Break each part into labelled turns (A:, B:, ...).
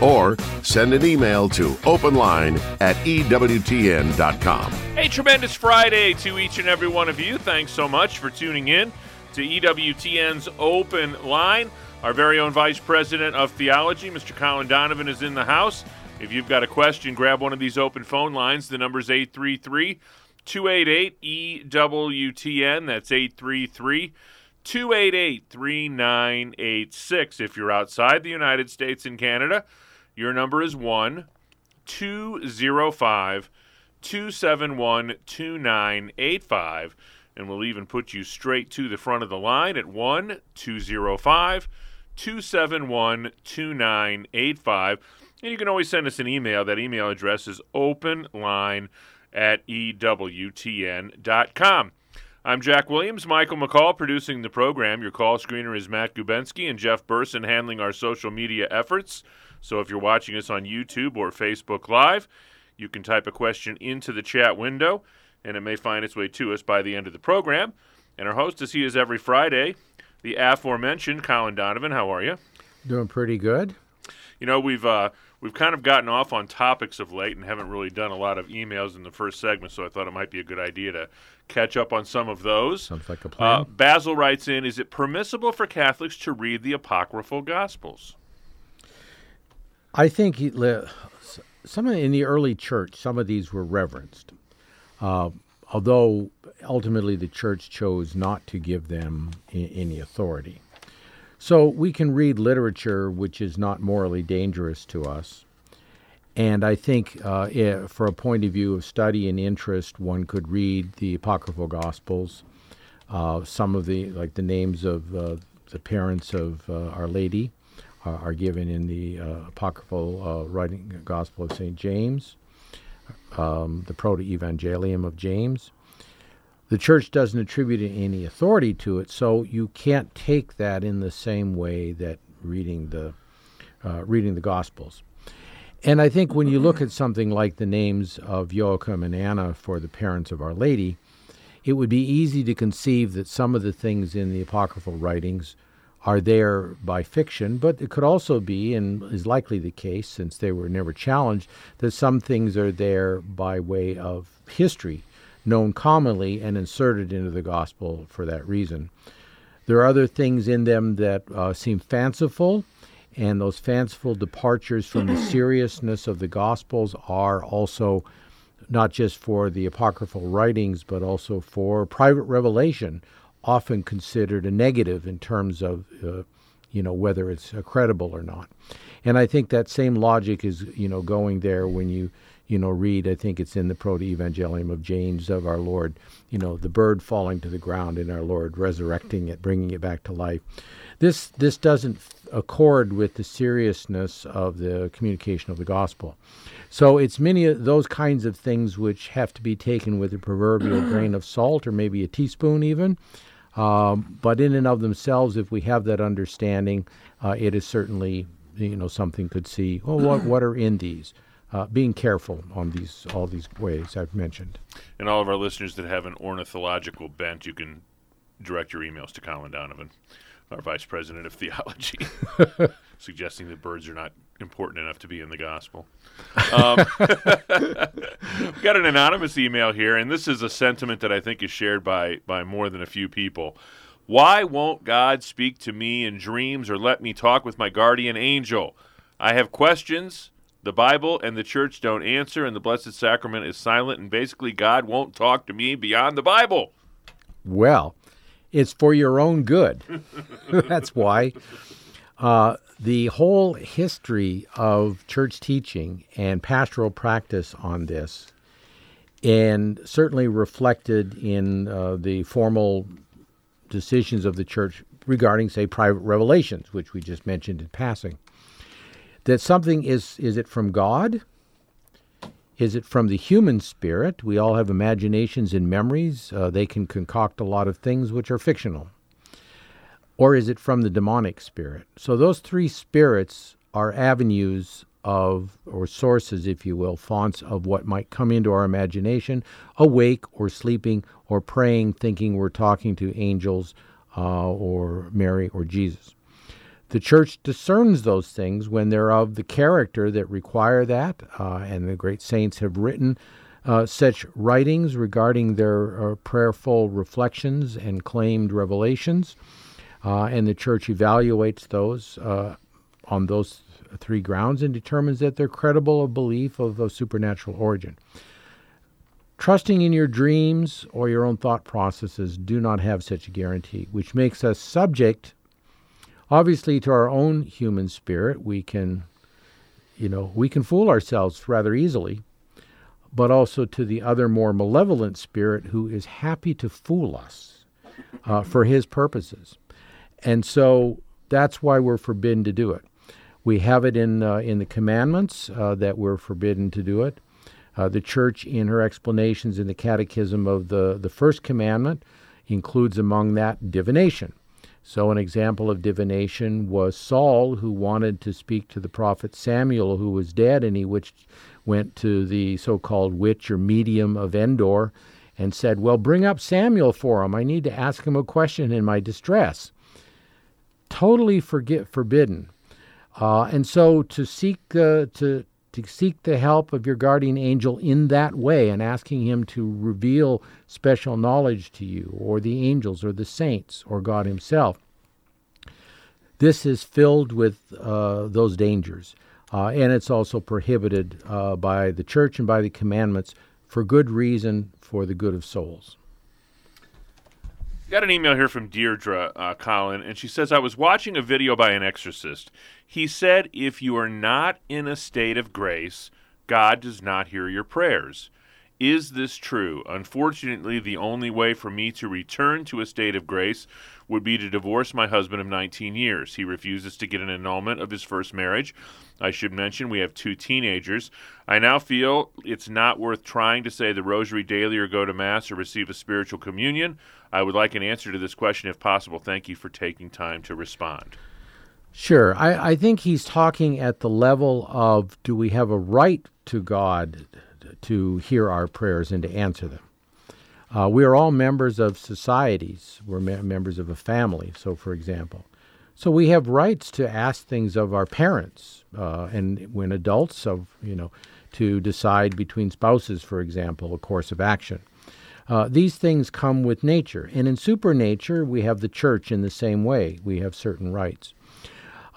A: or send an email to openline at EWTN.com.
B: Hey, tremendous Friday to each and every one of you. Thanks so much for tuning in to EWTN's Open Line. Our very own Vice President of Theology, Mr. Colin Donovan, is in the house. If you've got a question, grab one of these open phone lines. The number is 833 288 EWTN. That's 833 288 3986. If you're outside the United States and Canada, your number is 1 205 271 2985. And we'll even put you straight to the front of the line at 1 205 271 2985. And you can always send us an email. That email address is openline at EWTN.com. I'm Jack Williams, Michael McCall producing the program. Your call screener is Matt Gubensky and Jeff Burson handling our social media efforts. So if you're watching us on YouTube or Facebook Live, you can type a question into the chat window and it may find its way to us by the end of the program. And our host, as he is every Friday, the aforementioned Colin Donovan. How are you?
C: Doing pretty good.
B: You know, we've uh, we've kind of gotten off on topics of late and haven't really done a lot of emails in the first segment, so I thought it might be a good idea to catch up on some of those.
C: Sounds like a plan.
B: Uh, Basil writes in: Is it permissible for Catholics to read the apocryphal Gospels?
C: I think he, some in the early church, some of these were reverenced, uh, although ultimately the church chose not to give them any authority. So we can read literature which is not morally dangerous to us. And I think, uh, eh, for a point of view of study and interest, one could read the apocryphal Gospels. Uh, some of the, like the names of uh, the parents of uh, Our Lady, uh, are given in the uh, apocryphal uh, writing Gospel of St. James, um, the Proto Evangelium of James. The church doesn't attribute any authority to it, so you can't take that in the same way that reading the uh, reading the Gospels. And I think when you look at something like the names of Joachim and Anna for the parents of Our Lady, it would be easy to conceive that some of the things in the apocryphal writings are there by fiction, but it could also be, and is likely the case since they were never challenged, that some things are there by way of history, known commonly and inserted into the gospel for that reason. There are other things in them that uh, seem fanciful, and those fanciful departures from the seriousness of the gospels are also not just for the apocryphal writings, but also for private revelation often considered a negative in terms of, uh, you know, whether it's uh, credible or not. And I think that same logic is, you know, going there when you, you know, read. I think it's in the Proto-Evangelium of James of our Lord. You know, the bird falling to the ground and our Lord resurrecting it, bringing it back to life. This this doesn't accord with the seriousness of the communication of the gospel. So it's many of those kinds of things which have to be taken with a proverbial grain of salt or maybe a teaspoon even. Um, but in and of themselves, if we have that understanding, uh, it is certainly you know something could see. Well, what what are in these? Uh, being careful on these all these ways I've mentioned.
B: And all of our listeners that have an ornithological bent, you can direct your emails to Colin Donovan, our Vice President of Theology, suggesting that birds are not important enough to be in the gospel. Um, we got an anonymous email here, and this is a sentiment that I think is shared by by more than a few people. Why won't God speak to me in dreams or let me talk with my guardian angel? I have questions. The Bible and the church don't answer, and the Blessed Sacrament is silent, and basically, God won't talk to me beyond the Bible.
C: Well, it's for your own good. That's why. Uh, the whole history of church teaching and pastoral practice on this, and certainly reflected in uh, the formal decisions of the church regarding, say, private revelations, which we just mentioned in passing, that something is is it from God? Is it from the human spirit? We all have imaginations and memories. Uh, they can concoct a lot of things which are fictional. Or is it from the demonic spirit? So those three spirits are avenues of, or sources, if you will, fonts of what might come into our imagination, awake or sleeping or praying, thinking we're talking to angels uh, or Mary or Jesus. The church discerns those things when they're of the character that require that, uh, and the great saints have written uh, such writings regarding their uh, prayerful reflections and claimed revelations, uh, and the church evaluates those uh, on those three grounds and determines that they're credible of belief of a supernatural origin. Trusting in your dreams or your own thought processes do not have such a guarantee, which makes us subject, obviously, to our own human spirit. We can, you know, we can fool ourselves rather easily, but also to the other more malevolent spirit who is happy to fool us uh, for his purposes. And so that's why we're forbidden to do it. We have it in uh, in the commandments uh, that we're forbidden to do it. Uh, the church, in her explanations in the Catechism of the, the First Commandment, includes among that divination. So, an example of divination was Saul, who wanted to speak to the prophet Samuel, who was dead, and he which went to the so called witch or medium of Endor and said, Well, bring up Samuel for him. I need to ask him a question in my distress. Totally forget, forbidden. Uh, and so to seek uh, to to seek the help of your guardian angel in that way and asking him to reveal special knowledge to you, or the angels, or the saints, or God Himself. This is filled with uh, those dangers, uh, and it's also prohibited uh, by the church and by the commandments for good reason, for the good of souls.
B: Got an email here from Deirdre uh, Colin, and she says, I was watching a video by an exorcist. He said, If you are not in a state of grace, God does not hear your prayers. Is this true? Unfortunately, the only way for me to return to a state of grace would be to divorce my husband of 19 years. He refuses to get an annulment of his first marriage. I should mention we have two teenagers. I now feel it's not worth trying to say the rosary daily or go to Mass or receive a spiritual communion. I would like an answer to this question if possible. Thank you for taking time to respond.
C: Sure. I, I think he's talking at the level of do we have a right to God to hear our prayers and to answer them? Uh, we are all members of societies. We're me- members of a family, so for example. So we have rights to ask things of our parents, uh, and when adults, of you know, to decide between spouses, for example, a course of action. Uh, these things come with nature, and in supernature, we have the church in the same way. We have certain rights,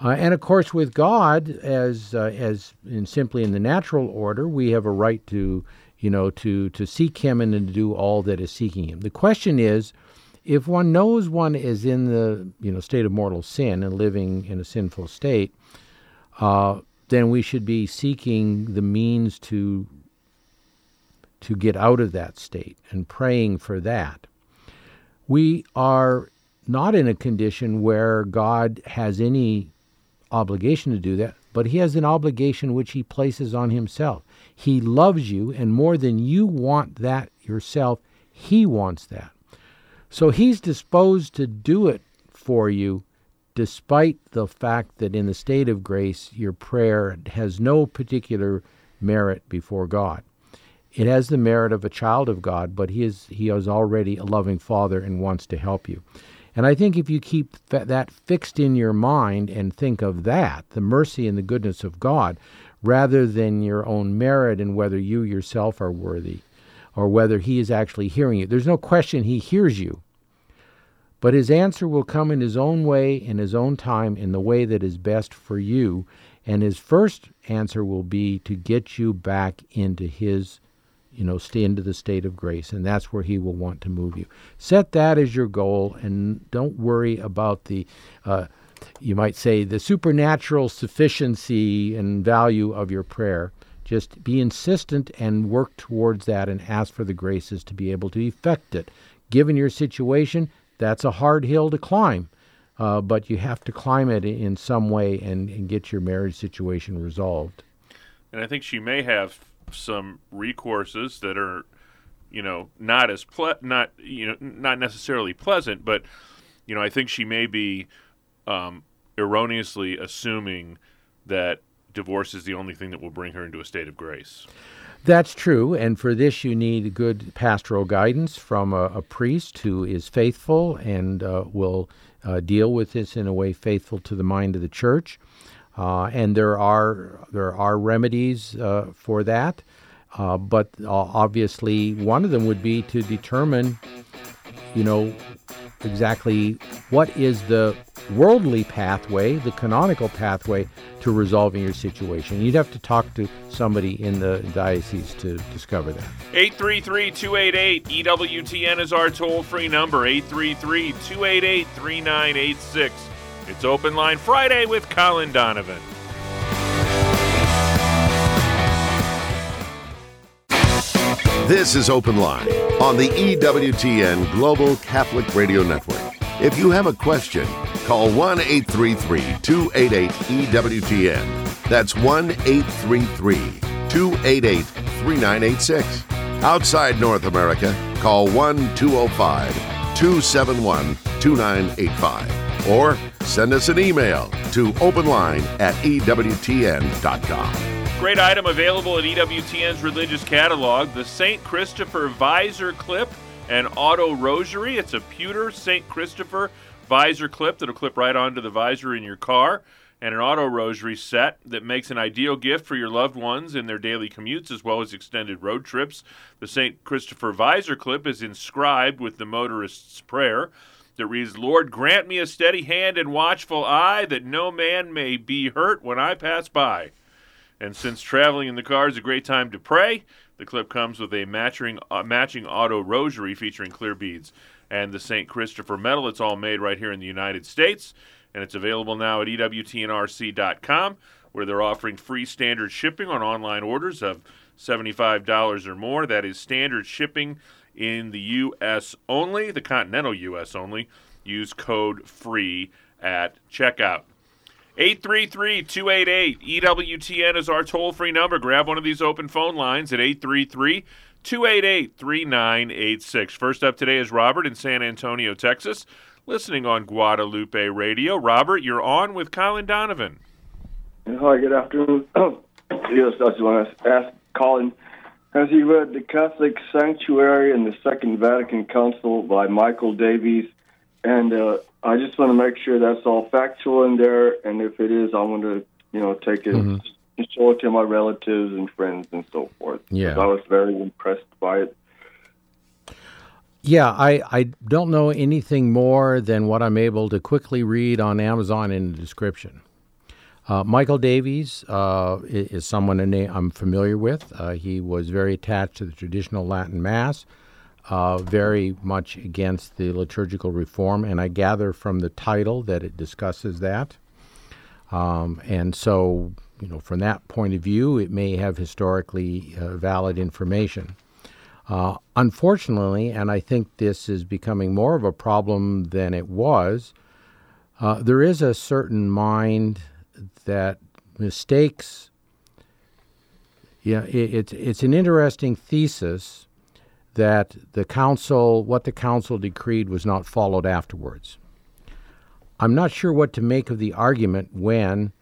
C: uh, and of course, with God, as uh, as in simply in the natural order, we have a right to, you know, to to seek Him and to do all that is seeking Him. The question is if one knows one is in the you know state of mortal sin and living in a sinful state, uh, then we should be seeking the means to to get out of that state and praying for that. We are not in a condition where God has any obligation to do that, but He has an obligation which He places on Himself. He loves you, and more than you want that yourself, He wants that. So he's disposed to do it for you despite the fact that in the state of grace, your prayer has no particular merit before God. It has the merit of a child of God, but he is, he is already a loving father and wants to help you. And I think if you keep that fixed in your mind and think of that, the mercy and the goodness of God, rather than your own merit and whether you yourself are worthy, or whether he is actually hearing you. There's no question he hears you. But his answer will come in his own way, in his own time, in the way that is best for you. And his first answer will be to get you back into his, you know, stay into the state of grace. And that's where he will want to move you. Set that as your goal and don't worry about the, uh, you might say, the supernatural sufficiency and value of your prayer. Just be insistent and work towards that and ask for the graces to be able to effect it. Given your situation, that's a hard hill to climb, uh, but you have to climb it in some way and, and get your marriage situation resolved.
B: And I think she may have some recourses that are, you know, not as ple- not you know not necessarily pleasant, but you know I think she may be um, erroneously assuming that divorce is the only thing that will bring her into a state of grace.
C: That's true, and for this you need good pastoral guidance from a, a priest who is faithful and uh, will uh, deal with this in a way faithful to the mind of the church. Uh, and there are there are remedies uh, for that, uh, but obviously one of them would be to determine, you know, exactly what is the worldly pathway, the canonical pathway to resolving your situation. You'd have to talk to somebody in the diocese to discover that.
B: 833 288 EWTN is our toll free number 833 288 3986. It's Open Line Friday with Colin Donovan.
A: This is Open Line on the EWTN Global Catholic Radio Network. If you have a question, call 1 833 288 EWTN. That's 1 833 288 3986. Outside North America, call 1 205 271 2985. Or send us an email to openline at EWTN.com.
B: Great item available at EWTN's religious catalog the St. Christopher Visor Clip and Auto Rosary. It's a pewter St. Christopher visor clip that'll clip right onto the visor in your car, and an auto rosary set that makes an ideal gift for your loved ones in their daily commutes as well as extended road trips. The St. Christopher visor clip is inscribed with the motorist's prayer that reads, Lord, grant me a steady hand and watchful eye that no man may be hurt when I pass by. And since traveling in the car is a great time to pray, the clip comes with a matching, uh, matching auto rosary featuring clear beads and the St. Christopher medal. It's all made right here in the United States, and it's available now at EWTNRC.com, where they're offering free standard shipping on online orders of $75 or more. That is standard shipping in the U.S. only, the continental U.S. only. Use code FREE at checkout. 833 288 EWTN is our toll free number. Grab one of these open phone lines at 833 288 3986. First up today is Robert in San Antonio, Texas, listening on Guadalupe Radio. Robert, you're on with Colin Donovan.
D: Hi, good afternoon. yes, I just want to ask Colin Has he read The Catholic Sanctuary and the Second Vatican Council by Michael Davies? And uh, I just want to make sure that's all factual in there. And if it is, I want to, you know, take it
C: Mhm.
D: and show it to my relatives and friends and so forth.
C: Yeah.
D: I was very impressed by it.
C: Yeah, I, I don't know anything more than what I'm able to quickly read on Amazon in the description. Uh, Michael Davies uh, is someone I'm familiar with. Uh, he was very attached to the traditional Latin Mass, uh, very much against the liturgical reform, and I gather from the title that it discusses that. Um, and so, you know, from that point of view, it may have historically uh, valid information. Uh, unfortunately, and I think this is becoming more of a problem than it was, there is a certain mind that mistakes. Yeah, it, it's it's an interesting thesis that the council, what the council decreed, was not followed afterwards. I'm not sure what to make of the argument when,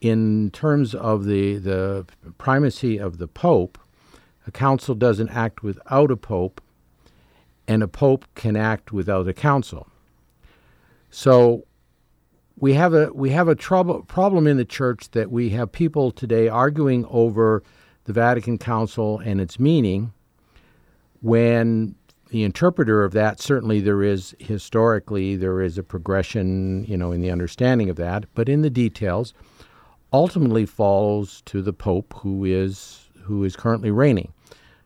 C: in terms of the the primacy of the pope, a council doesn't act without a pope, and a pope can act without a council. So we have a we have a trouble problem in the church that we have people today arguing over the Vatican Council and its meaning when the interpreter of that certainly there is historically there is a progression you know in the understanding of that but in the details ultimately falls to the pope who is who is currently reigning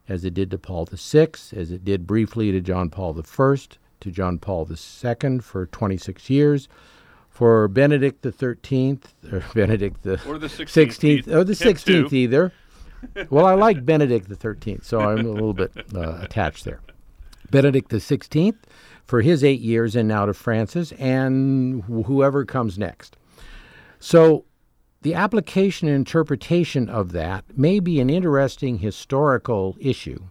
C: as it did to Paul VI, as it did briefly to John Paul I, to John Paul II for 26 years, for Benedict the 13th, or Benedict the
B: Or the 16th.
C: 16th, or the 16th either. well, I like Benedict the 13th, so I'm a little bit uh, attached there. Benedict the 16th for his eight years, and now to Francis, and wh- whoever comes next. So the application and interpretation of that may be an interesting historical issue,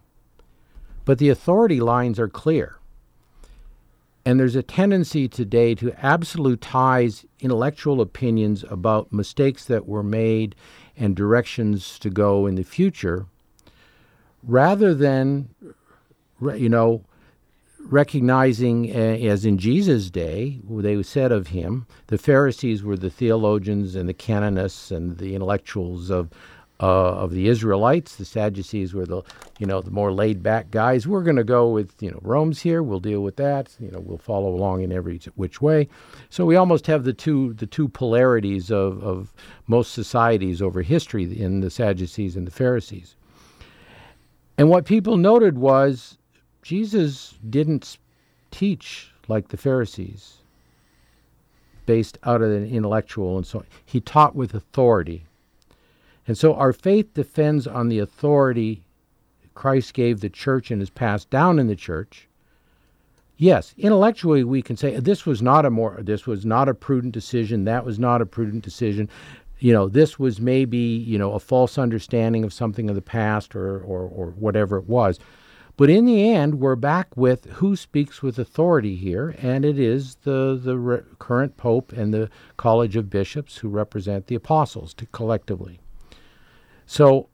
C: but the authority lines are clear. And there's a tendency today to absolutize intellectual opinions about mistakes that were made and directions to go in the future rather than, you know, recognizing, uh, as in Jesus' day, they said of him, the Pharisees were the theologians and the canonists and the intellectuals of uh, of the Israelites. The Sadducees were the you know the more laid back guys. We're going to go with you know Rome's here. We'll deal with that. You know we'll follow along in every which way. So we almost have the two the two polarities of of most societies over history in the Sadducees and the Pharisees. And what people noted was Jesus didn't teach like the Pharisees, based out of an intellectual and so on. He taught with authority. And so our faith defends on the authority Christ gave the church and is passed down in the church. Yes, intellectually we can say this was not a more this was not a prudent decision, that was not a prudent decision. You know, this was maybe, you know, a false understanding of something of the past or or, or whatever it was. But in the end, we're back with who speaks with authority here, and it is the, the re- current Pope and the College of Bishops who represent the apostles to collectively. So,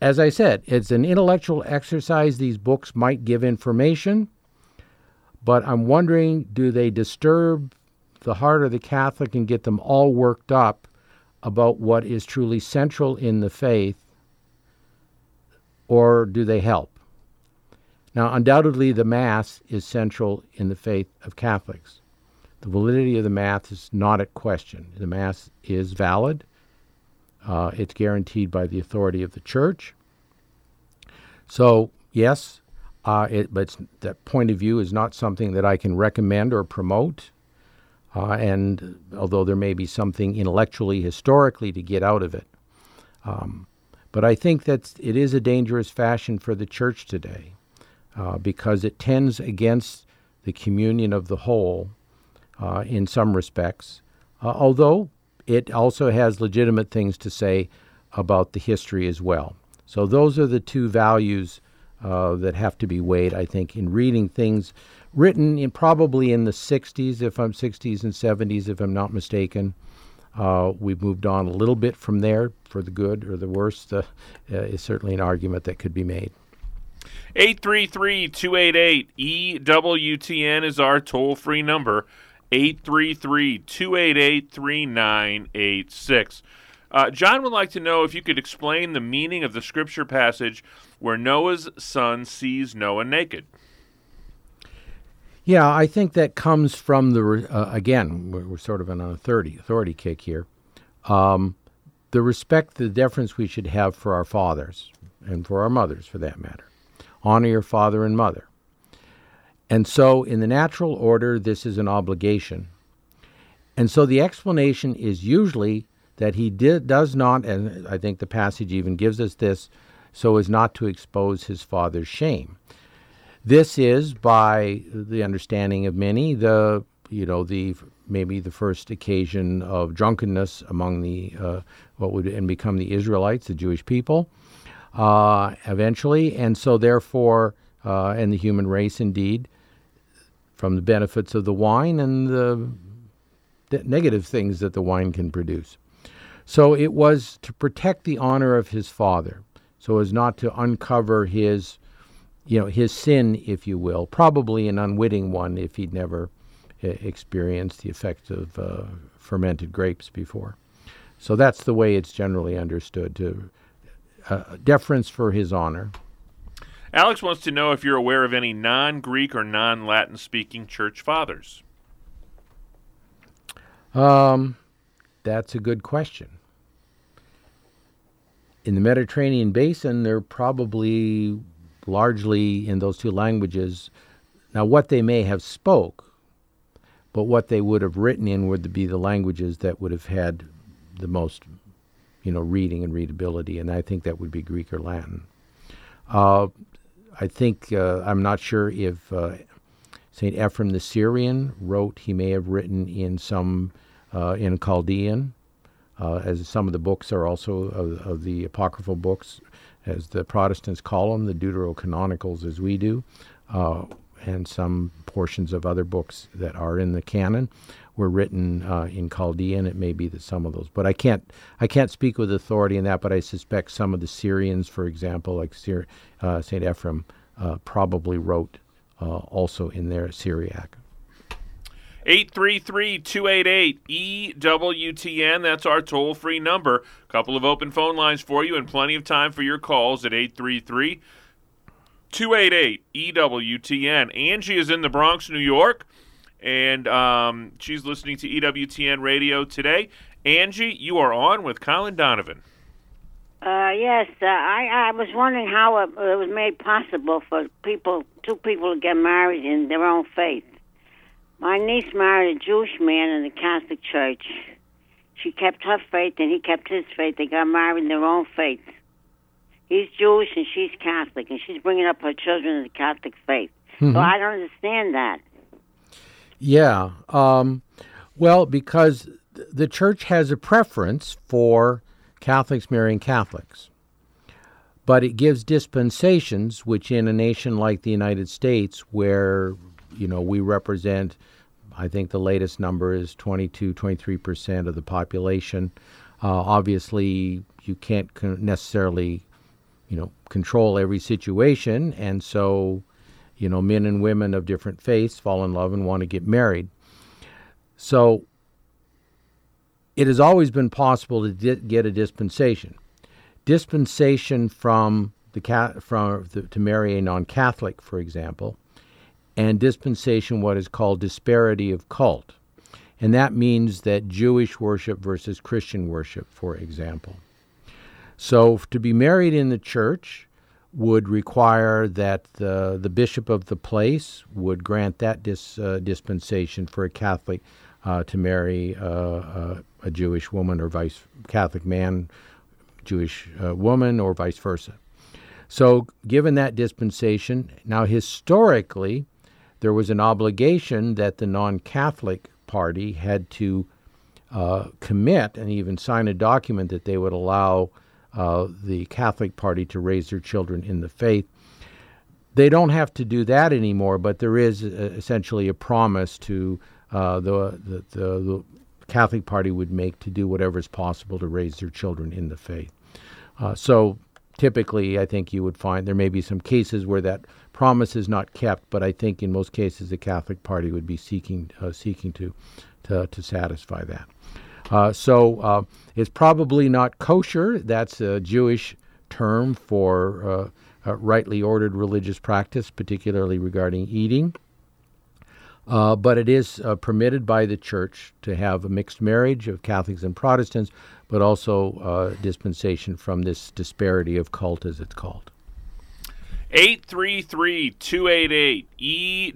C: as I said, it's an intellectual exercise. These books might give information, but I'm wondering do they disturb the heart of the Catholic and get them all worked up about what is truly central in the faith or do they help? Now, undoubtedly, the Mass is central in the faith of Catholics. The validity of the Mass is not at question. The Mass is valid. Uh, it's guaranteed by the authority of the Church. So, yes, uh, it, but that point of view is not something that I can recommend or promote. Uh, and although there may be something intellectually, historically to get out of it, um, but I think that it is a dangerous fashion for the church today uh, because it tends against the communion of the whole uh, in some respects, uh, although it also has legitimate things to say about the history as well. So, those are the two values uh, that have to be weighed, I think, in reading things written in probably in the 60s, if I'm 60s and 70s, if I'm not mistaken. Uh, we've moved on a little bit from there for the good or the worse, uh, is certainly an argument that could be made.
B: 833 288 EWTN is our toll free number. 833 288 3986. Uh, John would like to know if you could explain the meaning of the scripture passage where Noah's son sees Noah naked.
C: Yeah, I think that comes from the uh, again we're, we're, sort of on an authority authority kick here. Um, the respect, the deference we should have for our fathers and for our mothers, for that matter. Honor your father and mother. And so, in the natural order, this is an obligation. And so, the explanation is usually that he did, does not, and I think the passage even gives us this, so as not to expose his father's shame. This is, by the understanding of many, the you know the maybe the first occasion of drunkenness among the uh, what would and become the Israelites, the Jewish people, uh, eventually, and so therefore, uh, and the human race indeed, from the benefits of the wine and the, negative things that the wine can produce. So it was to protect the honor of his father, so as not to uncover his you know, his sin, if you will, probably an unwitting one if he'd never uh, experienced the effects of uh, fermented grapes before. So that's the way it's generally understood to uh, deference for his honor.
B: Alex wants to know if you're aware of any non Greek or non Latin speaking church fathers.
C: Um, that's a good question. In the Mediterranean basin, they're probably largely in those two languages. Now, what they may have spoke, but what they would have written in would be the languages that would have had the most, you know, reading and readability, and I think that would be Greek or Latin. Uh, I think uh, I'm not sure if uh, Saint Ephrem the Syrian wrote. He may have written in some uh, in Chaldean. uh, as some of the books are also of, of, the apocryphal books, as the Protestants call them, the deuterocanonicals, as we do, uh, and some portions of other books that are in the canon were written uh, in Chaldean. It may be that some of those, but I can't I can't speak with authority in that. But I suspect some of the Syrians, for example, like Syri- uh, Saint Ephrem, uh, probably wrote uh, also in their Syriac.
B: 833-288-EWTN. That's our toll-free number. A Couple of open phone lines for you and plenty of time for your calls at 833 288 EWTN. Angie is in the Bronx, New York and um, she's listening to EWTN radio today. Angie, you are on with Colin Donovan.
E: Uh, yes, uh, I, I was wondering how it, it, was made possible for people, two people to get married in their own faith. My niece married a Jewish man in the Catholic Church. She kept her faith and he kept his faith. They got married in their own faith. He's Jewish and she's Catholic, and she's bringing up her children in the Catholic faith. Mm-hmm. So I don't understand that.
C: Yeah. Um, well, because the church has a preference for Catholics marrying Catholics. But it gives dispensations, which in a nation like the United States, where, you know, we represent, I think the latest number is 22, 23% of the population. Uh, obviously, you can't necessarily, you know, control every situation. And so you know, men and women of different faiths fall in love and want to get married. So it has always been possible to di- get a dispensation. Dispensation from the from the, to marry a non-Catholic, for example, and dispensation what is called disparity of cult, and that means that Jewish worship versus Christian worship, for example. So to be married in the church, would require that the, the bishop of the place would grant that dis, uh, dispensation for a Catholic uh, to marry uh, uh a Jewish woman or vice Catholic man, Jewish uh, woman, or vice versa. So, given that dispensation, now historically, there was an obligation that the non-Catholic party had to uh, commit and even sign a document that they would allow uh, the Catholic Party to raise their children in the faith. They don't have to do that anymore, but there is uh, essentially a promise to uh, the, the, the, Catholic Party would make to do whatever is possible to raise their children in the faith. Uh, so typically, I think you would find there may be some cases where that promise is not kept, but I think in most cases the Catholic Party would be seeking uh, seeking to, to to satisfy that. Uh, so uh, it's probably not kosher. That's a Jewish term for uh, rightly ordered religious practice, particularly regarding eating. Uh, but it is uh, permitted by the church to have a mixed marriage of Catholics and Protestants, but also uh, dispensation from this disparity of cult, as it's called.
B: 833 288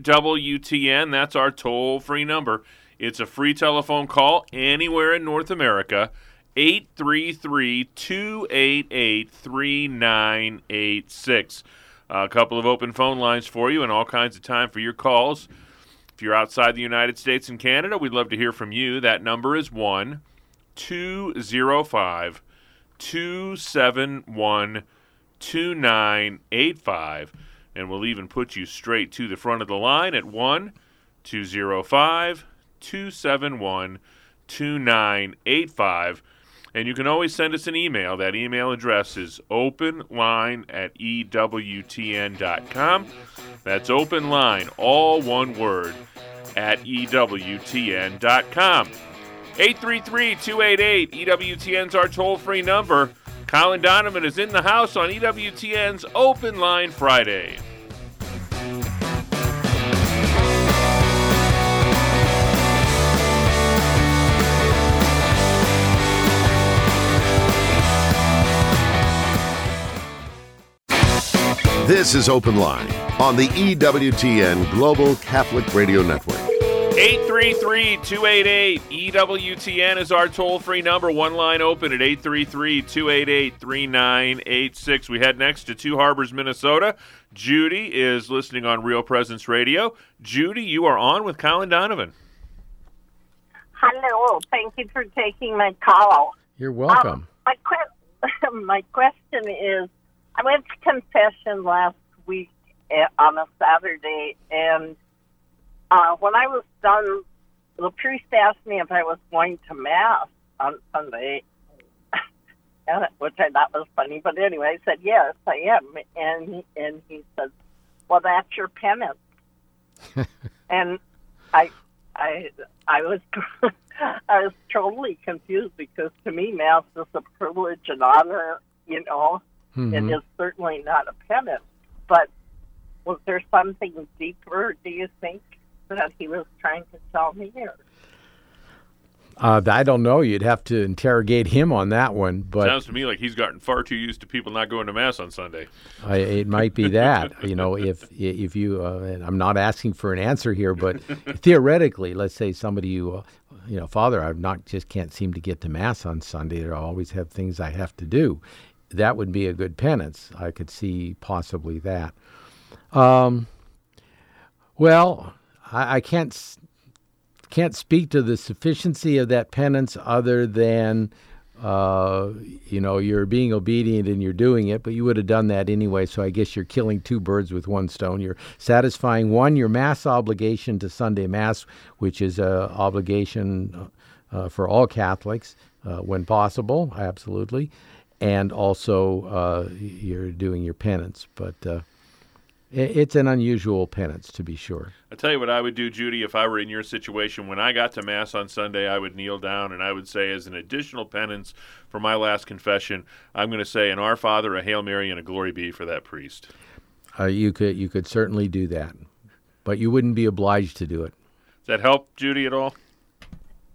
B: EWTN. That's our toll free number. It's a free telephone call anywhere in North America. 833 288 3986. A couple of open phone lines for you and all kinds of time for your calls. If you're outside the United States and Canada, we'd love to hear from you. That number is 1 205 271 2985. And we'll even put you straight to the front of the line at 1 205 271 2985. And you can always send us an email. That email address is openline at EWTN.com. That's openline, all one word, at EWTN.com. 833 288 EWTN's our toll free number. Colin Donovan is in the house on EWTN's Open Line Friday.
A: This is Open Line on the EWTN Global Catholic Radio Network.
B: 833 288 EWTN is our toll free number. One line open at 833 288 3986. We head next to Two Harbors, Minnesota. Judy is listening on Real Presence Radio. Judy, you are on with Colin Donovan.
F: Hello. Thank you for taking my call.
C: You're welcome.
F: Um, my, que- my question is I went to confession last week eh, on a Saturday, and uh, when I was done, the priest asked me if I was going to Mass on Sunday, and- which I thought was funny. But anyway, I said, Yes, I am. And he, and he said, Well, that's your penance. and I, I, I was. I was totally confused because to me, Mass is a privilege and honor, you know,
C: Mhm.
F: it is certainly not a penance. But was there something deeper, do you think, that he was trying to tell me? Or?
C: Uh, I don't know. You'd have to interrogate him on that one, but
B: Sounds to me like he's gotten far too used to people not going to mass on Sunday.
C: I, it might be that. you know, if if you, uh, and I'm not asking for an answer here, but theoretically, let's say somebody you, uh, you know, Father, I'm not just can't seem to get to mass on Sunday. I always have things I have to do. That would be a good penance. I could see possibly that. Um, well, I, I can't can't speak to the sufficiency of that penance other than uh, you know you're being obedient and you're doing it but you would have done that anyway so i guess you're killing two birds with one stone you're satisfying one your mass obligation to sunday mass which is a obligation uh, for all catholics uh, when possible absolutely and also uh, you're doing your penance but uh, it's an unusual penance to be sure
B: I tell you what I would do, Judy, if I were in your situation. When I got to Mass on Sunday, I would kneel down and I would say, as an additional penance for my last confession, I'm going to say an Our Father, a Hail Mary, and a Glory be for that priest.
C: uh, you could you could certainly do that but you wouldn't be obliged to do it
B: Does that help, Judy, at all?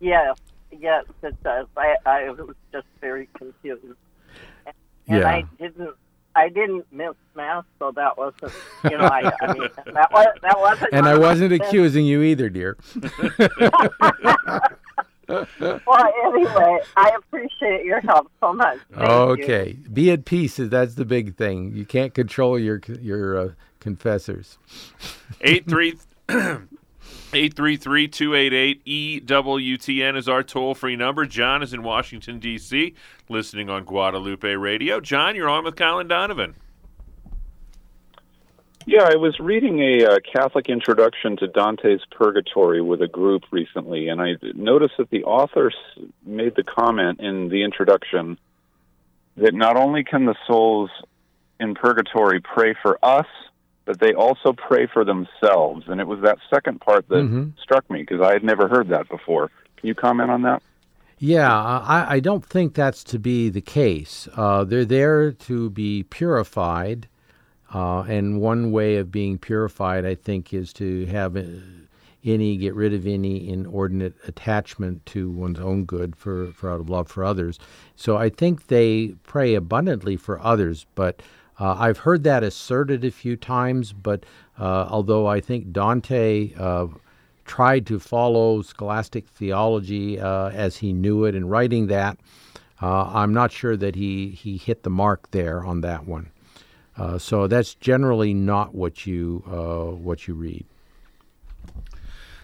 F: Yes, yes, it does. I, I was just very confused. And
C: Yeah.
F: I didn't. I didn't miss mass, so that wasn't, you know, I, I mean, that was that wasn't.
C: and I wasn't
F: the
C: accusing you either, dear.
F: Well, anyway, I appreciate your help so much. Thank you.
C: okay, be at peace. That's the big thing. You can't control your your uh, confessors.
B: 833-288-EWTN is our toll-free number. John is in Washington, D.C., listening on Guadalupe Radio. John, you're on with Colin Donovan.
G: Yeah, I was reading a uh, Catholic introduction to Dante's Purgatory with a group recently, and I noticed that the author made the comment in the introduction that not only can the souls in purgatory pray for us, but they also pray for themselves. And it was that second part that
C: Mhm.
G: struck me because I had never heard that before. Can you comment on that?
C: Yeah, I, I don't think that's to be the case. Uh, they're there to be purified, uh, and one way of being purified, I think, is to have uh, any get rid of any inordinate attachment to one's own good for, for out of love for others. So I think they pray abundantly for others, but uh, I've heard that asserted a few times. But uh, although I think Dante uh, tried to follow scholastic theology uh, as he knew it in writing that, uh, I'm not sure that he, he hit the mark there on that one. Uh, so that's generally not what you what you read.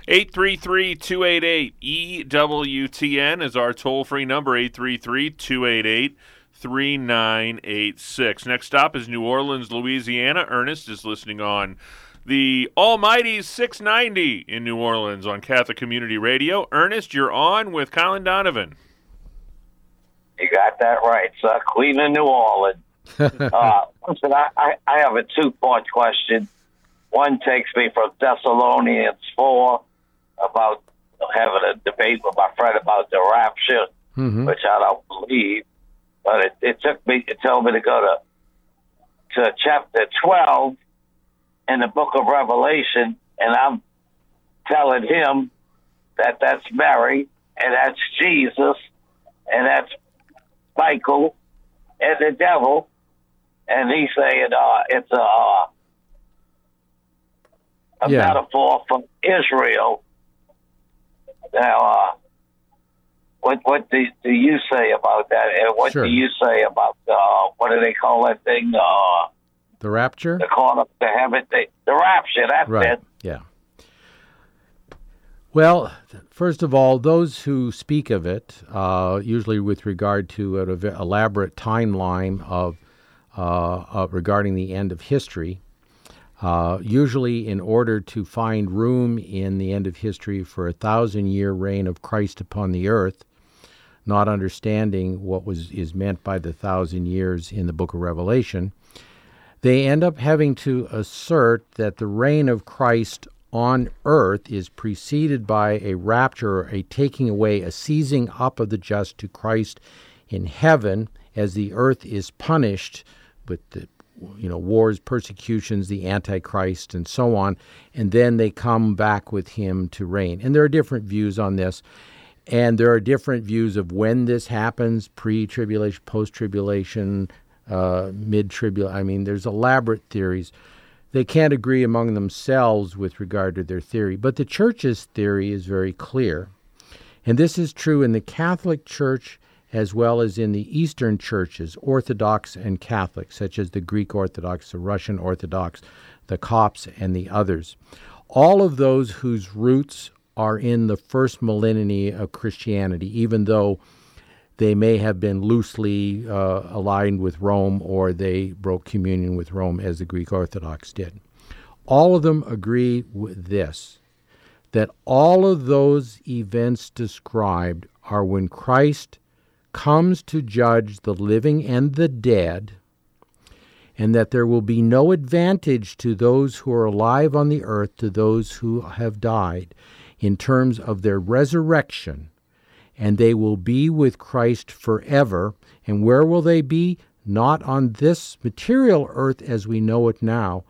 B: 833-288-EWTN is our toll-free number, 833-288-3986. Next stop is New Orleans, Louisiana. Ernest is listening on the Almighty 690 in New Orleans on Catholic Community Radio. Ernest, you're on with Colin Donovan.
H: You got that right, sir. Queen of New Orleans. uh, listen, I, I, I have a two part question. One takes me from Thessalonians 4 about having a debate with my friend about the rapture,
C: hmm
H: which I don't believe. But it, it took me, it told me to go to, to chapter 12 in the book of Revelation, and I'm telling him that that's Mary, and that's Jesus, and that's Michael, and the devil, and he's saying uh, it's a, uh, a
C: Yeah.
H: metaphor for Israel. Now, uh, what what do, do you say about that? And what
C: Sure.
H: do you say about uh, what do they call that thing? Uh,
C: The rapture?
H: they call it the heaven, the, the rapture. That's
C: Right.
H: it.
C: Yeah. Well, first of all, those who speak of it, uh, usually with regard to an elaborate timeline of uh, regarding the end of history, uh, usually in order to find room in the end of history for a thousand year reign of Christ upon the earth, not understanding what was is meant by the thousand years in the book of Revelation, they end up having to assert that the reign of Christ on earth is preceded by a rapture, a taking away, a seizing up of the just to Christ in heaven as the earth is punished with the you know wars, persecutions, the antichrist and so on, and then they come back with him to reign. And there are different views on this. And there are different views of when this happens pre tribulation, post tribulation, uh, mid tribulation. I mean, there's elaborate theories. They can't agree among themselves with regard to their theory, but the church's theory is very clear. And this is true in the Catholic Church as well as in the Eastern churches, Orthodox and Catholic, such as the Greek Orthodox, the Russian Orthodox, the Copts, and the others. All of those whose roots are in the first millennium of Christianity, even though they may have been loosely uh, aligned with Rome or they broke communion with Rome as the Greek Orthodox did. All of them agree with this that all of those events described are when Christ comes to judge the living and the dead, and that there will be no advantage to those who are alive on the earth to those who have died in terms of their resurrection and they will be with Christ forever. And where will they be? Not on this material earth as we know it now,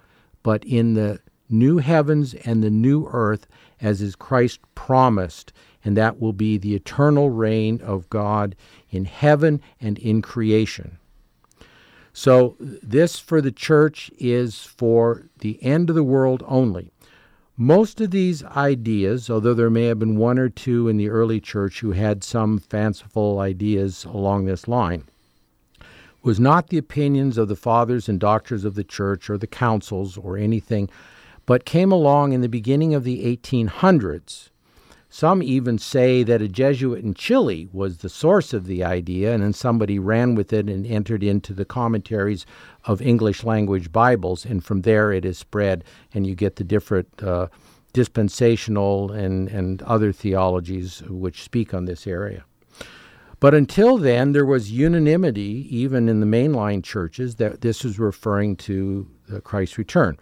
C: but in the new heavens and the new earth as is Christ promised. And that will be the eternal reign of God in heaven and in creation. So, this for the church is for the end of the world only. Most of these ideas, although there may have been one or two in the early church who had some fanciful ideas along this line, was not the opinions of the fathers and doctors of the church or the councils or anything, but came along in the beginning of the 1800s some even say that a Jesuit in Chile was the source of the idea, and then somebody ran with it and entered into the commentaries of English language Bibles, and from there it is spread, and you get the different uh, dispensational and, and other theologies which speak on this area. But until then, there was unanimity, even in the mainline churches, that this was referring to Christ's return.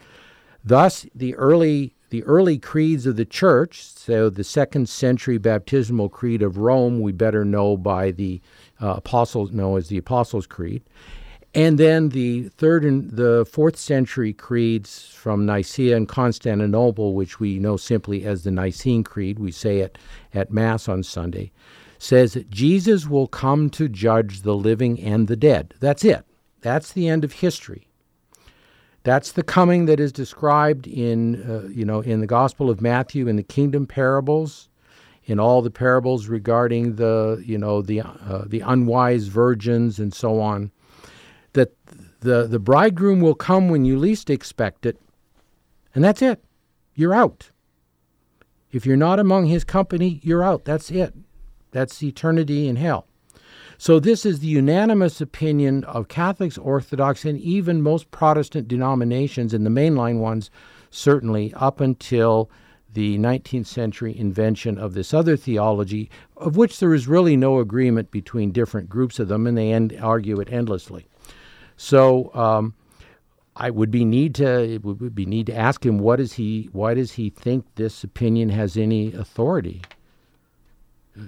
C: Thus, the early the early creeds of the church, so the second century baptismal creed of Rome, we better know by the uh, apostles, know as the Apostles' Creed, and then the third and the fourth century creeds from Nicaea and Constantinople, which we know simply as the Nicene Creed, we say it at Mass on Sunday, says that Jesus will come to judge the living and the dead. That's it. That's the end of history. That's the coming that is described in, uh, you know, in the Gospel of Matthew, in the kingdom parables, in all the parables regarding the, you know, the uh, the unwise virgins and so on. That the the bridegroom will come when you least expect it, and that's it. You're out. If you're not among his company, you're out. That's it. That's eternity in hell. So, this is the unanimous opinion of Catholics, Orthodox, and even most Protestant denominations, and the mainline ones, certainly up until the 19th century invention of this other theology, of which there is really no agreement between different groups of them, and they end, argue it endlessly. So, um, I would be need to it would be need to ask him what is he why does he think this opinion has any authority?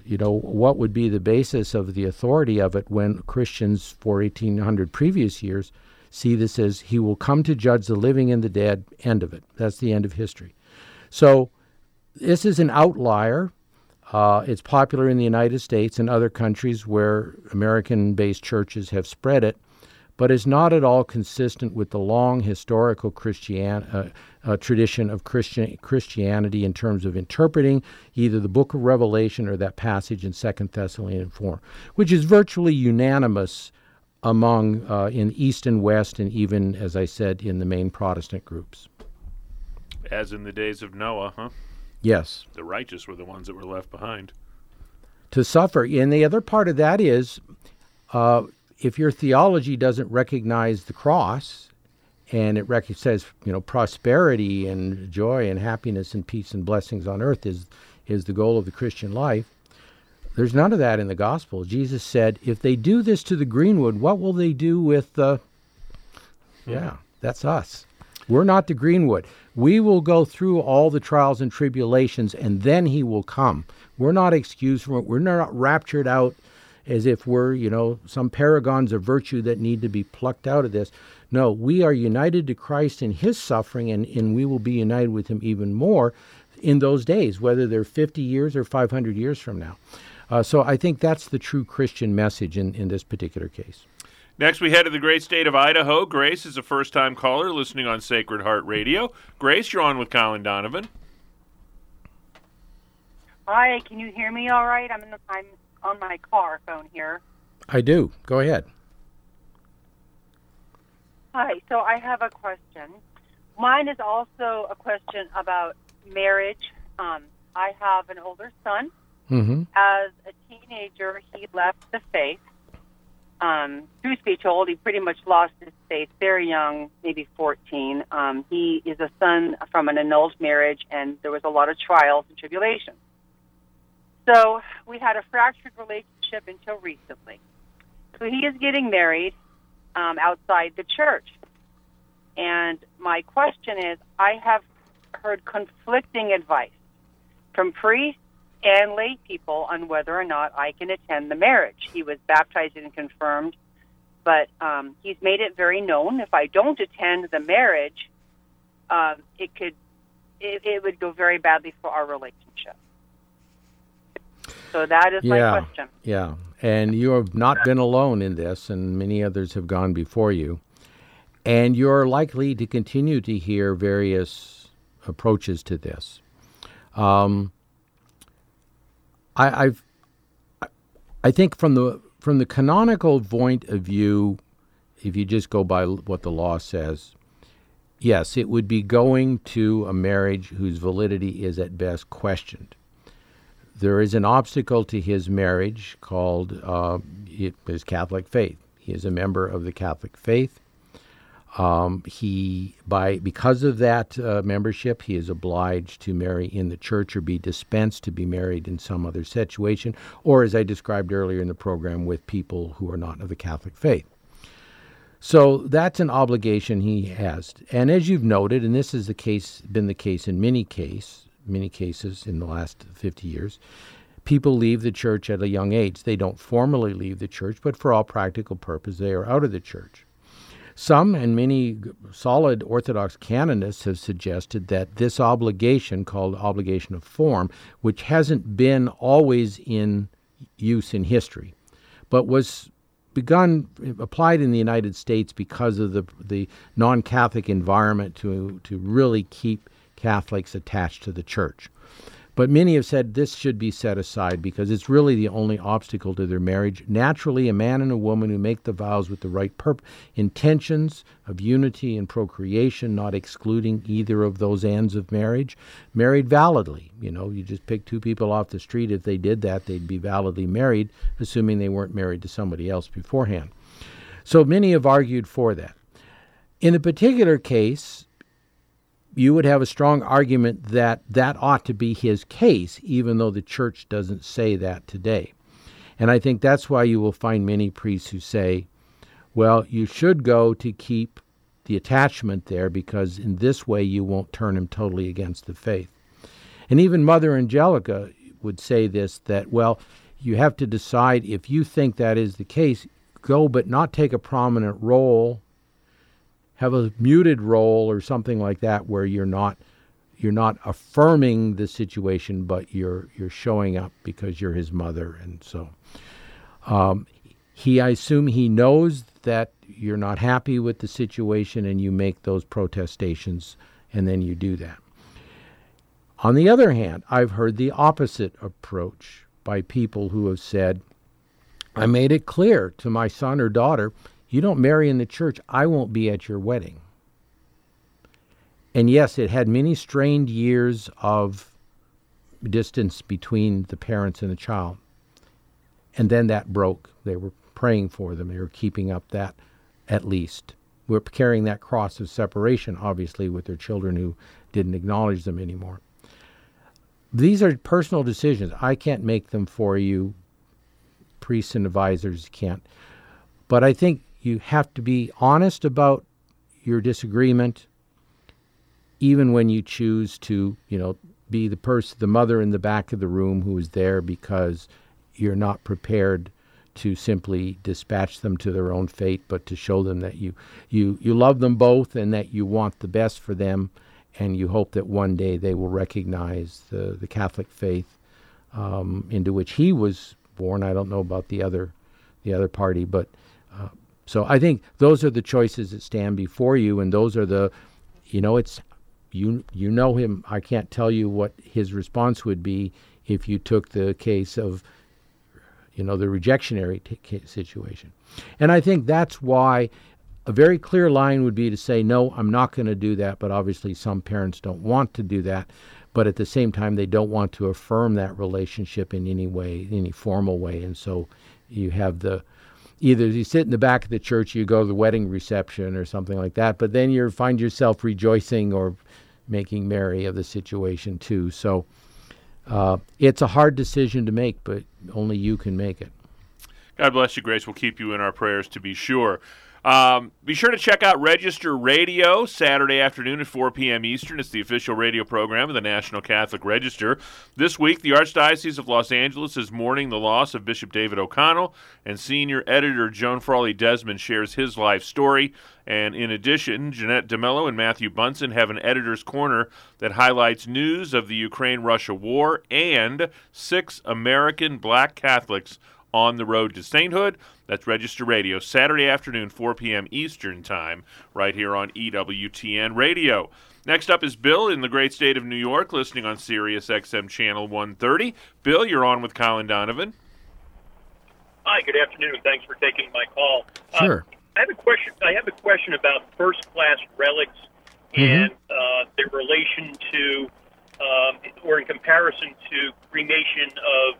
C: You know, what would be the basis of the authority of it when Christians for 1800 previous years see this as he will come to judge the living and the dead, end of it. That's the end of history. So this is an outlier. Uh, it's popular in the United States and other countries where American based churches have spread it but is not at all consistent with the long historical Christian, uh, uh, tradition of Christian, Christianity in terms of interpreting either the book of Revelation or that passage in Second Thessalonians 4, which is virtually unanimous among uh, in East and West, and even, as I said, in the main Protestant groups.
B: As in the days of Noah, huh?
C: Yes.
B: The righteous were the ones that were left behind.
C: To suffer. And the other part of that is uh, if your theology doesn't recognize the cross and it rec- says, you know, prosperity and joy and happiness and peace and blessings on earth is, is the goal of the Christian life, there's none of that in the gospel. Jesus said, if they do this to the greenwood, what will they do with the. Hmm. Yeah, that's us. We're not the greenwood. We will go through all the trials and tribulations, and then he will come. We're not excused from it. We're not raptured out as if we're, you know, some paragons of virtue that need to be plucked out of this. No, we are united to Christ in his suffering, and, and we will be united with him even more in those days, whether they're 50 years or 500 years from now. Uh, so I think that's the true Christian message in, in this particular case.
B: Next, we head to the great state of Idaho. Grace is a first time caller listening on Sacred Heart Radio. Grace, you're on with Colin Donovan.
I: Hi, can you hear me all right? I'm, in the, I'm on my car phone here.
C: I do. Go ahead.
I: Hi, so I have a question. Mine is also a question about marriage. Um, I have an older son.
C: Mm-hmm.
I: As a teenager, he left the faith. Um, truth be told, he pretty much lost his faith very young, maybe 14. Um, he is a son from an annulled marriage, and there was a lot of trials and tribulations. So we had a fractured relationship until recently. So he is getting married um, outside the church. And my question is I have heard conflicting advice from priests and lay people on whether or not I can attend the marriage. He was baptized and confirmed, but um, he's made it very known if I don't attend the marriage, uh, it could it, it would go very badly for our relationship. So that is
C: yeah,
I: my question.
C: Yeah, and you have not been alone in this, and many others have gone before you. And you're likely to continue to hear various approaches to this. Um, I, I've, I think from the from the canonical point of view, if you just go by what the law says, yes, it would be going to a marriage whose validity is at best questioned. There is an obstacle to his marriage called uh, his Catholic faith. He is a member of the Catholic faith. Um, he, by because of that uh, membership, he is obliged to marry in the church or be dispensed to be married in some other situation, or as I described earlier in the program, with people who are not of the Catholic faith. So that's an obligation he has. And as you've noted, and this is the case, been the case in many case, many cases in the last 50 years, people leave the church at a young age. They don't formally leave the church, but for all practical purpose, they are out of the church. Some and many solid Orthodox canonists have suggested that this obligation, called obligation of form, which hasn't been always in use in history, but was begun applied in the United States because of the the non-Catholic environment to to really keep Catholics attached to the church. But many have said this should be set aside because it's really the only obstacle to their marriage. Naturally, a man and a woman who make the vows with the right purpose, intentions of unity and procreation, not excluding either of those ends of marriage, married validly. You know, you just pick two people off the street. If they did that, they'd be validly married, assuming they weren't married to somebody else beforehand. So many have argued for that. In a particular case, you would have a strong argument that that ought to be his case, even though the church doesn't say that today. And I think that's why you will find many priests who say, well, you should go to keep the attachment there because in this way you won't turn him totally against the faith. And even Mother Angelica would say this that, well, you have to decide if you think that is the case, go but not take a prominent role have a muted role or something like that where you're not you're not affirming the situation but you're you're showing up because you're his mother. And so um, he I assume he knows that you're not happy with the situation and you make those protestations and then you do that. On the other hand I've heard the opposite approach by people who have said I made it clear to my son or daughter you don't marry in the church, I won't be at your wedding. And yes, it had many strained years of distance between the parents and the child. And then that broke. They were praying for them. They were keeping up that at least. We're carrying that cross of separation, obviously, with their children who didn't acknowledge them anymore. These are personal decisions. I can't make them for you. Priests and advisors can't. But I think you have to be honest about your disagreement, even when you choose to, you know, be the person, the mother in the back of the room who is there because you're not prepared to simply dispatch them to their own fate, but to show them that you, you, you love them both and that you want the best for them, and you hope that one day they will recognize the, the Catholic faith um, into which he was born. I don't know about the other, the other party, but so I think those are the choices that stand before you, and those are the, you know, it's you you know him. I can't tell you what his response would be if you took the case of you know, the rejectionary t- situation. And I think that's why a very clear line would be to say, no, I'm not going to do that. But obviously, some parents don't want to do that. But at the same time, they don't want to affirm that relationship in any way, any formal way. And so you have the either you sit in the back of the church, you go to the wedding reception or something like that, but then you find yourself rejoicing or making merry of the situation too. So uh, it's a hard decision to make, but only you can make it.
B: God bless you, Grace. We'll keep you in our prayers to be sure. Um, be sure to check out Register Radio Saturday afternoon at 4 p.m. Eastern. It's the official radio program of the National Catholic Register. This week, the Archdiocese of Los Angeles is mourning the loss of Bishop David O'Connell, and senior editor Joan Frawley Desmond shares his life story. And in addition, Jeanette DeMello and Matthew Bunson have an editor's corner that highlights news of the Ukraine Russia war and six American black Catholics on the road to sainthood. That's Register Radio, Saturday afternoon, 4 p.m. Eastern Time, right here on EWTN Radio. Next up is Bill in the great state of New York, listening on Sirius XM Channel 130. Bill, you're on with Colin Donovan.
J: Hi, good afternoon. Thanks for taking my call.
C: Sure.
J: Uh, I have a question. I have a question about first-class relics
C: Mm-hmm.
J: and uh, their relation to, um, or in comparison to cremation of,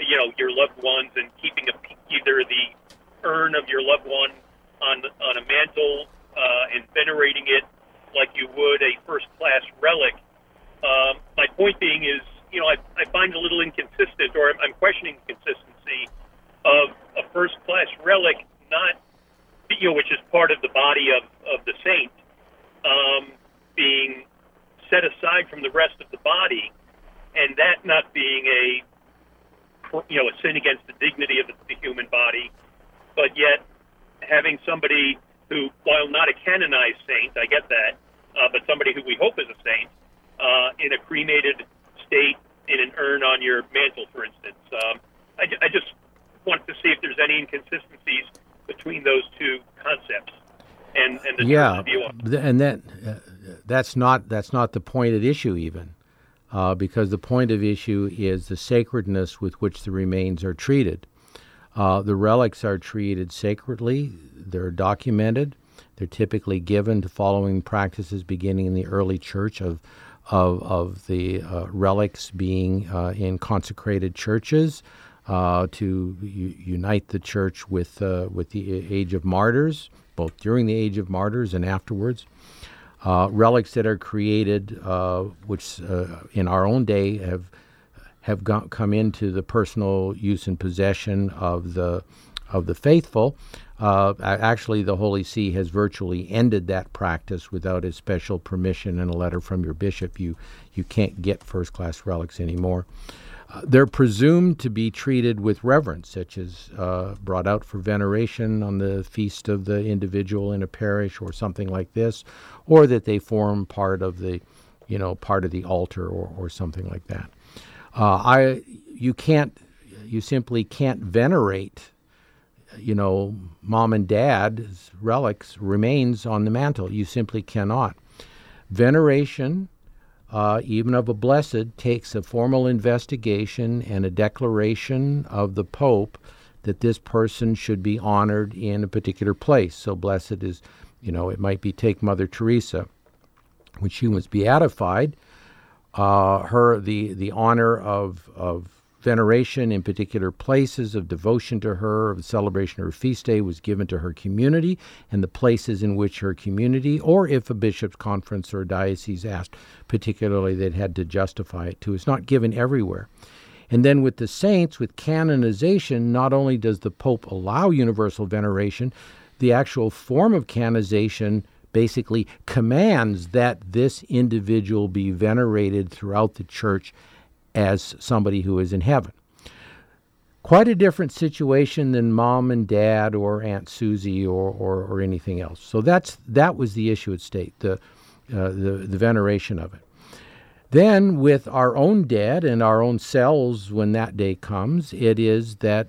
J: you know, your loved ones and keeping a, either the urn of your loved one on on a mantle uh, and venerating it like you would a first-class relic. Um, my point being is, you know, I, I find a little inconsistent, or I'm, I'm questioning the consistency of a first-class relic, not you know, which is part of the body of, of the saint, um, being set aside from the rest of the body, and that not being a you know a sin against the dignity of the, human body, but yet having somebody who, while not a canonized saint, I get that, uh, but somebody who we hope is a saint, uh, in a cremated state in an urn on your mantle, for instance. Um, I, I just want to see if there's any inconsistencies between those two concepts and, and the
C: yeah,
J: view on
C: and that uh, that's not that's not the point at issue even, uh, because the point of issue is the sacredness with which the remains are treated. Uh, the relics are treated sacredly. They're documented. They're typically given to following practices beginning in the early church of of, of the uh, relics being uh, in consecrated churches uh, to u- unite the church with uh, with the age of martyrs, both during the age of martyrs and afterwards. Uh, relics that are created, uh, which uh, in our own day have have come into the personal use and possession of the of the faithful. Uh, actually, the Holy See has virtually ended that practice without a special permission and a letter from your bishop. You you can't get first class relics anymore. They're presumed to be treated with reverence, such as uh, brought out for veneration on the feast of the individual in a parish or something like this, or that they form part of the, you know, part of the altar or, or something like that. Uh, I, you can't, you simply can't venerate, you know, mom and dad's relics, remains on the mantle. You simply cannot. Veneration uh, even of a blessed, takes a formal investigation and a declaration of the Pope that this person should be honored in a particular place. So, blessed is, you know, it might be take Mother Teresa. When she was beatified, uh, her the the honor of of veneration in particular places of devotion to her, of celebration of her feast day was given to her community and the places in which her community, or if a bishop's conference or diocese asked particularly, they'd had to justify it to. It's not given everywhere. And then with the saints, with canonization, not only does the Pope allow universal veneration, the actual form of canonization basically commands that this individual be venerated throughout the church as somebody who is in heaven. Quite a different situation than mom and dad or Aunt Susie or, or, or anything else. So that's that was the issue at stake, the, uh, the, the veneration of it. Then, with our own dead and our own cells, when that day comes, it is that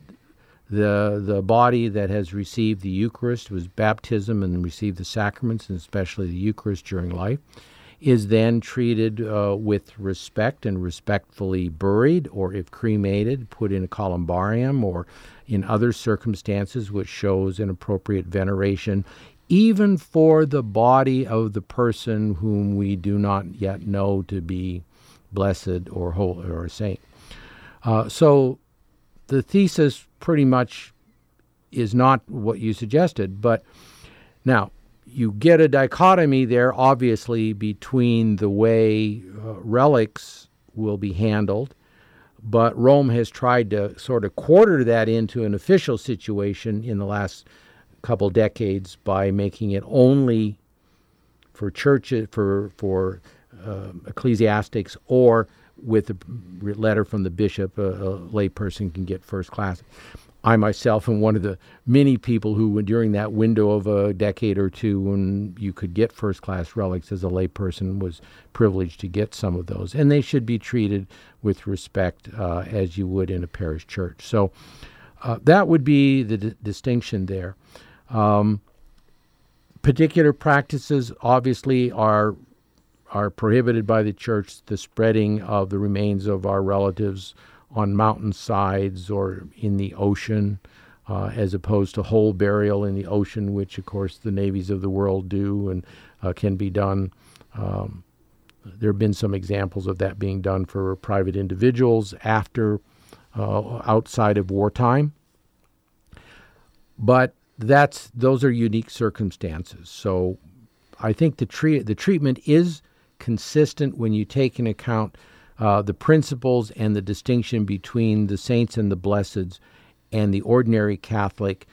C: the the body that has received the Eucharist was baptism and received the sacraments, and especially the Eucharist during life, is then treated uh, with respect and respectfully buried, or if cremated, put in a columbarium, or in other circumstances which shows an appropriate veneration, even for the body of the person whom we do not yet know to be blessed or holy or saint. Uh, so the thesis pretty much is not what you suggested, but now you get a dichotomy there, obviously, between the way uh, relics will be handled, but Rome has tried to sort of quarter that into an official situation in the last couple decades by making it only for churches, for for uh, ecclesiastics, or with a letter from the bishop, a, a layperson can get first class. I myself am one of the many people who, during that window of a decade or two when you could get first class relics as a layperson, was privileged to get some of those. And they should be treated with respect uh, as you would in a parish church. So uh, that would be the d- distinction there. Um, particular practices obviously are are prohibited by the church the spreading of the remains of our relatives on mountainsides or in the ocean, uh, as opposed to whole burial in the ocean, which, of course, the navies of the world do and uh, can be done. Um, there have been some examples of that being done for private individuals after, uh, outside of wartime. But that's those are unique circumstances. So, I think the tre- the treatment is consistent when you take into account uh, the principles and the distinction between the saints and the blesseds and the ordinary Catholic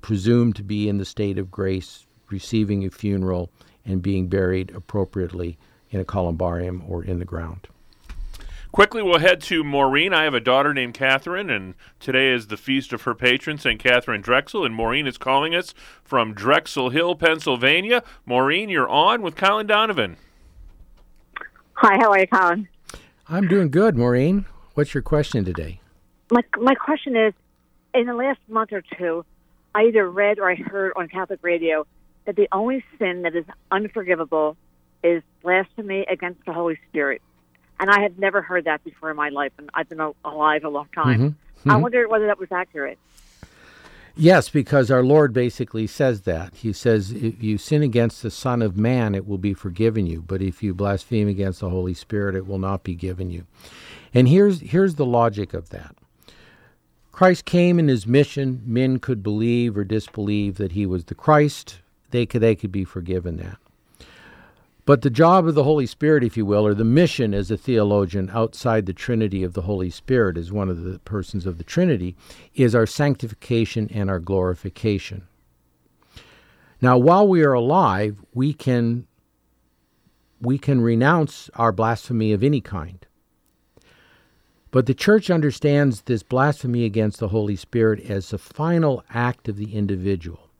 C: presumed to be in the state of grace, receiving a funeral, and being buried appropriately in a columbarium or in the ground.
B: Quickly, we'll head to Maureen. I have a daughter named Catherine, and today is the feast of her patron, St. Katharine Drexel. And Maureen is calling us from Drexel Hill, Pennsylvania. Maureen, you're on with Colin Donovan.
K: Hi, how are you, Colin?
C: I'm doing good, Maureen. What's your question today?
K: My my question is, in the last month or two, I either read or I heard on Catholic radio that the only sin that is unforgivable is blasphemy against the Holy Spirit, and I had never heard that before in my life, and I've been alive a long time.
C: Mhm,
K: I
C: mhm.
K: wondered whether that was accurate.
C: Yes, because our Lord basically says that. He says, if you sin against the Son of Man, it will be forgiven you. But if you blaspheme against the Holy Spirit, it will not be given you. And here's, here's the logic of that Christ came in his mission. Men could believe or disbelieve that he was the Christ, they could, they could be forgiven that. But the job of the Holy Spirit, if you will, or the mission as a theologian outside the Trinity of the Holy Spirit, as one of the persons of the Trinity, is our sanctification and our glorification. Now, while we are alive, we can we can renounce our blasphemy of any kind. But the church understands this blasphemy against the Holy Spirit as the final act of the individual.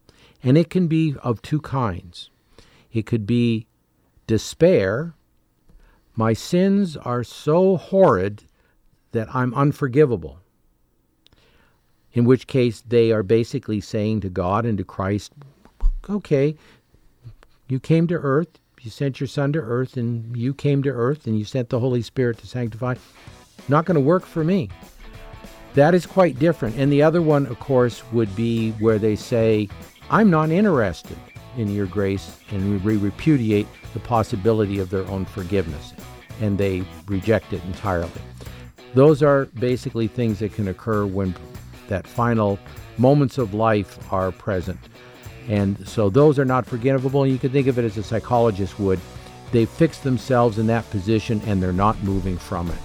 C: And it can be of two kinds. It could be despair. My sins are so horrid that I'm unforgivable. In which case, they are basically saying to God and to Christ, okay, you came to earth, you sent your Son to earth, and you came to earth, and you sent the Holy Spirit to sanctify. Not going to work for me. That is quite different. And the other one, of course, would be where they say, I'm not interested in your grace, and we repudiate the possibility of their own forgiveness. and they reject it entirely. Those are basically things that can occur when that final moments of life are present. And so those are not forgivable. And You can think of it as a psychologist would. They fix themselves in that position and they're not moving from it.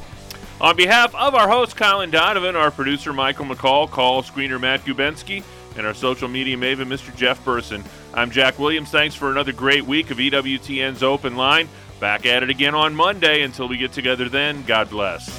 B: On behalf of our host, Colin Donovan, our producer, Michael McCall, call screener, Matt Gubensky, and our social media maven, Mr. Jeff Burson, I'm Jack Williams. Thanks for another great week of EWTN's Open Line. Back at it again on Monday. Until we get together then, God bless.